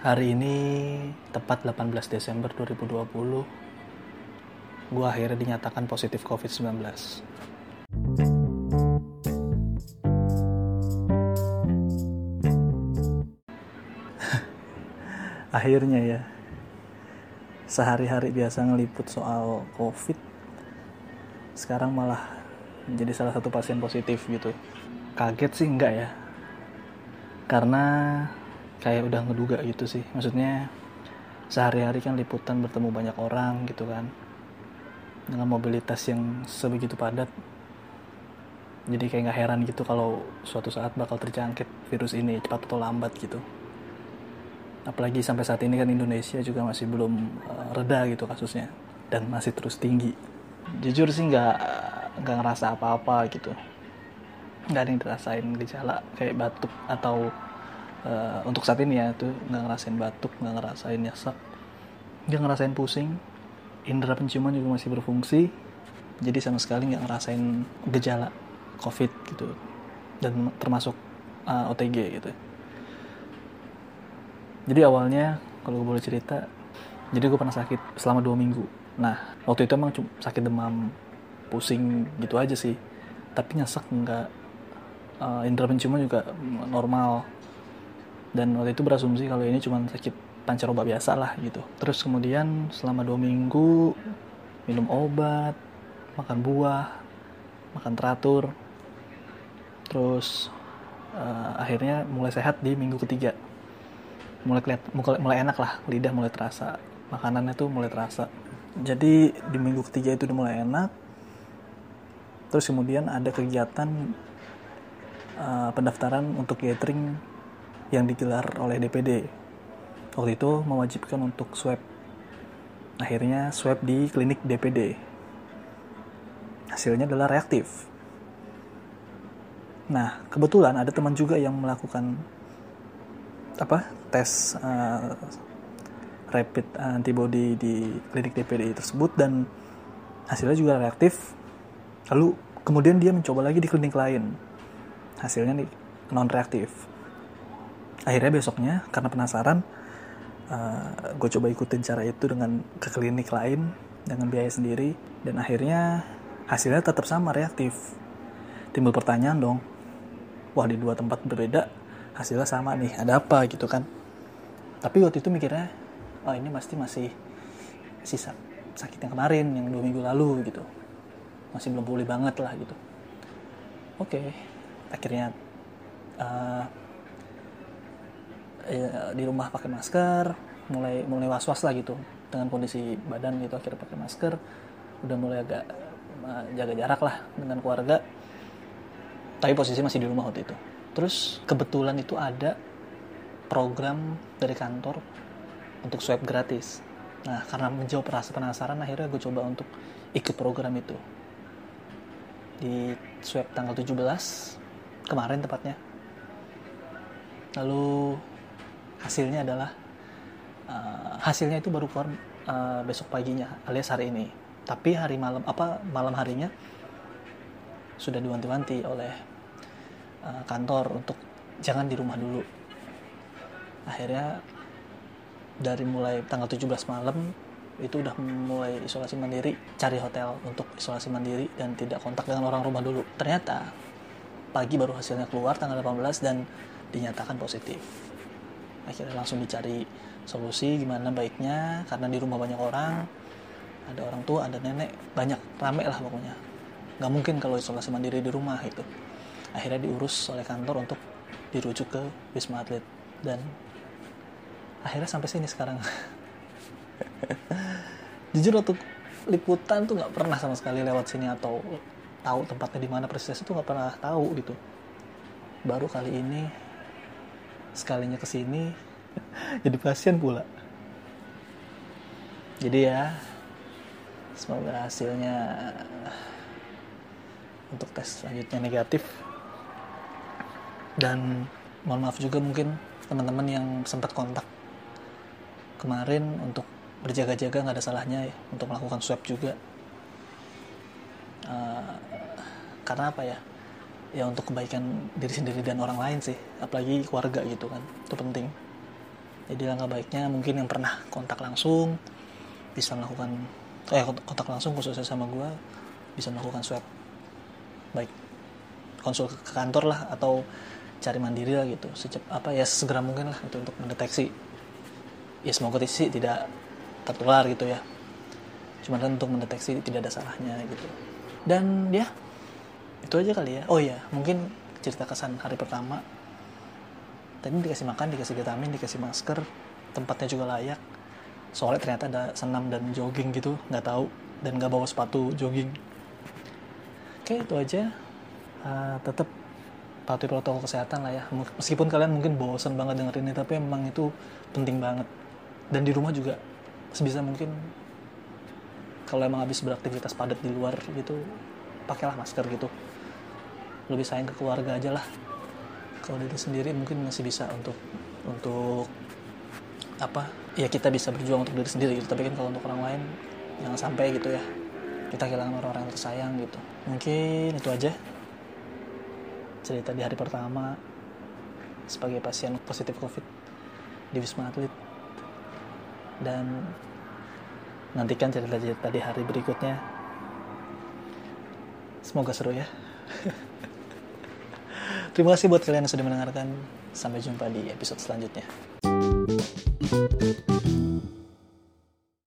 Hari ini tepat 18 Desember 2020 Gue akhirnya dinyatakan positif COVID-19 Akhirnya ya Sehari-hari biasa ngeliput soal COVID Sekarang malah menjadi salah satu pasien positif gitu. Kaget sih enggak ya. Karena kayak udah ngeduga gitu sih. Maksudnya sehari-hari kan liputan bertemu banyak orang gitu kan. Dengan mobilitas yang sebegitu padat jadi kayak nggak heran gitu kalau suatu saat bakal terjangkit virus ini cepat atau lambat gitu. Apalagi sampai saat ini kan Indonesia juga masih belum uh, reda gitu kasusnya dan masih terus tinggi. Jujur sih nggak nggak ngerasa apa-apa gitu. Nggak ada yang dirasain gejala kayak batuk atau uh, untuk saat ini ya tuh nggak ngerasain batuk nggak ngerasain nyesek nggak ngerasain pusing. Indera penciuman juga masih berfungsi. Jadi sama sekali nggak ngerasain gejala covid gitu. Dan termasuk uh, eh, OTG gitu. Jadi awalnya kalau gue boleh cerita jadi gue pernah sakit selama dua minggu. Nah waktu itu emang sakit demam pusing gitu aja sih. Tapi nyesek nggak uh, indera penciuman juga normal dan waktu itu berasumsi kalau ini cuma sakit pancaroba biasa lah gitu. Terus kemudian selama dua minggu minum obat makan buah makan teratur. Terus uh, akhirnya mulai sehat di minggu ketiga. Mulai keliat, mulai enak lah lidah mulai terasa makanannya tuh mulai terasa. Jadi di minggu ketiga itu udah mulai enak. Terus kemudian ada kegiatan uh, pendaftaran untuk gathering yang digelar oleh DPD. Waktu itu mewajibkan untuk swab. Akhirnya swab di klinik DPD. Hasilnya adalah reaktif. Nah, kebetulan ada teman juga yang melakukan apa tes uh, rapid antibody di klinik DPD tersebut dan hasilnya juga reaktif. Lalu kemudian dia mencoba lagi di klinik lain. Hasilnya non reaktif akhirnya besoknya karena penasaran uh, eh, gue coba ikutin cara itu dengan ke klinik lain dengan biaya sendiri dan akhirnya hasilnya tetap sama reaktif. Timbul pertanyaan dong wah di dua tempat berbeda hasilnya sama nih ada apa? gitu kan. Tapi waktu itu mikirnya oh ini pasti masih sisa sakit yang kemarin yang dua minggu lalu gitu. Masih belum pulih banget lah gitu. Oke okay. akhirnya uh, ya, di rumah pakai masker mulai mulai was was lah gitu. Dengan kondisi badan gitu akhirnya pakai masker. Udah mulai agak jaga jarak lah dengan keluarga. Tapi posisi masih di rumah waktu itu. Terus kebetulan itu ada program dari kantor untuk swab gratis. Nah karena menjawab rasa penasaran akhirnya gue coba untuk ikut program itu. Di swab tanggal 17 kemarin tepatnya. Lalu hasilnya adalah uh, hasilnya itu baru keluar uh, besok paginya alias hari ini. Tapi hari malam apa malam harinya sudah diwanti-wanti oleh uh, kantor untuk jangan di rumah dulu. Akhirnya dari mulai tanggal 17 malam itu udah mulai isolasi mandiri cari hotel untuk isolasi mandiri dan tidak kontak dengan orang rumah dulu. Ternyata pagi baru hasilnya keluar tanggal 18 dan dinyatakan positif akhirnya langsung dicari solusi gimana baiknya karena di rumah banyak orang ada orang tua ada nenek banyak rame lah pokoknya. Nggak mungkin kalau isolasi mandiri di rumah itu akhirnya diurus oleh kantor untuk dirujuk ke wisma atlet. Dan akhirnya sampai sini sekarang. Jujur waktu liputan tuh nggak pernah sama sekali lewat sini atau tahu tempatnya di mana persis itu nggak pernah tahu gitu. Baru kali ini sekalinya ke sini jadi pasien pula. Jadi ya semoga hasilnya untuk tes selanjutnya negatif. Dan mohon maaf juga mungkin teman-teman yang sempat kontak kemarin untuk berjaga-jaga nggak ada salahnya ya untuk melakukan swab juga. Uh, karena apa ya ya untuk kebaikan diri sendiri dan orang lain sih apalagi keluarga gitu kan itu penting. Jadi langkah baiknya mungkin yang pernah kontak langsung bisa melakukan eh kontak langsung khususnya sama gue bisa melakukan swab. Baik konsul ke kantor lah atau cari mandiri lah gitu secep apa ya segera mungkin lah itu untuk mendeteksi. Ya semoga sih tidak tertular gitu ya. Cuma kan untuk mendeteksi tidak ada salahnya gitu. Dan ya itu aja kali ya. Oh ya mungkin cerita kesan hari pertama. Tadi dikasih makan dikasih vitamin dikasih masker tempatnya juga layak. Soalnya ternyata ada senam dan jogging gitu nggak tahu. Dan nggak bawa sepatu jogging. Oke itu aja. Uh, tetap patuhi protokol kesehatan lah ya. Meskipun kalian mungkin bosan banget dengerin ini tapi memang itu penting banget. Dan di rumah juga sebisa mungkin kalau emang habis beraktivitas padat di luar gitu pakailah masker gitu lebih sayang ke keluarga aja lah. Kalau diri sendiri mungkin masih bisa untuk untuk apa ya kita bisa berjuang untuk diri sendiri gitu. Tapi kan kalau untuk orang lain jangan sampai gitu ya. Kita kehilangan orang-orang yang tersayang gitu. Mungkin itu aja cerita di hari pertama sebagai pasien positif covid di Wisma Atlet. Dan nantikan cerita-cerita di hari berikutnya. Semoga seru ya Terima kasih buat kalian yang sudah mendengarkan. Sampai jumpa di episode selanjutnya.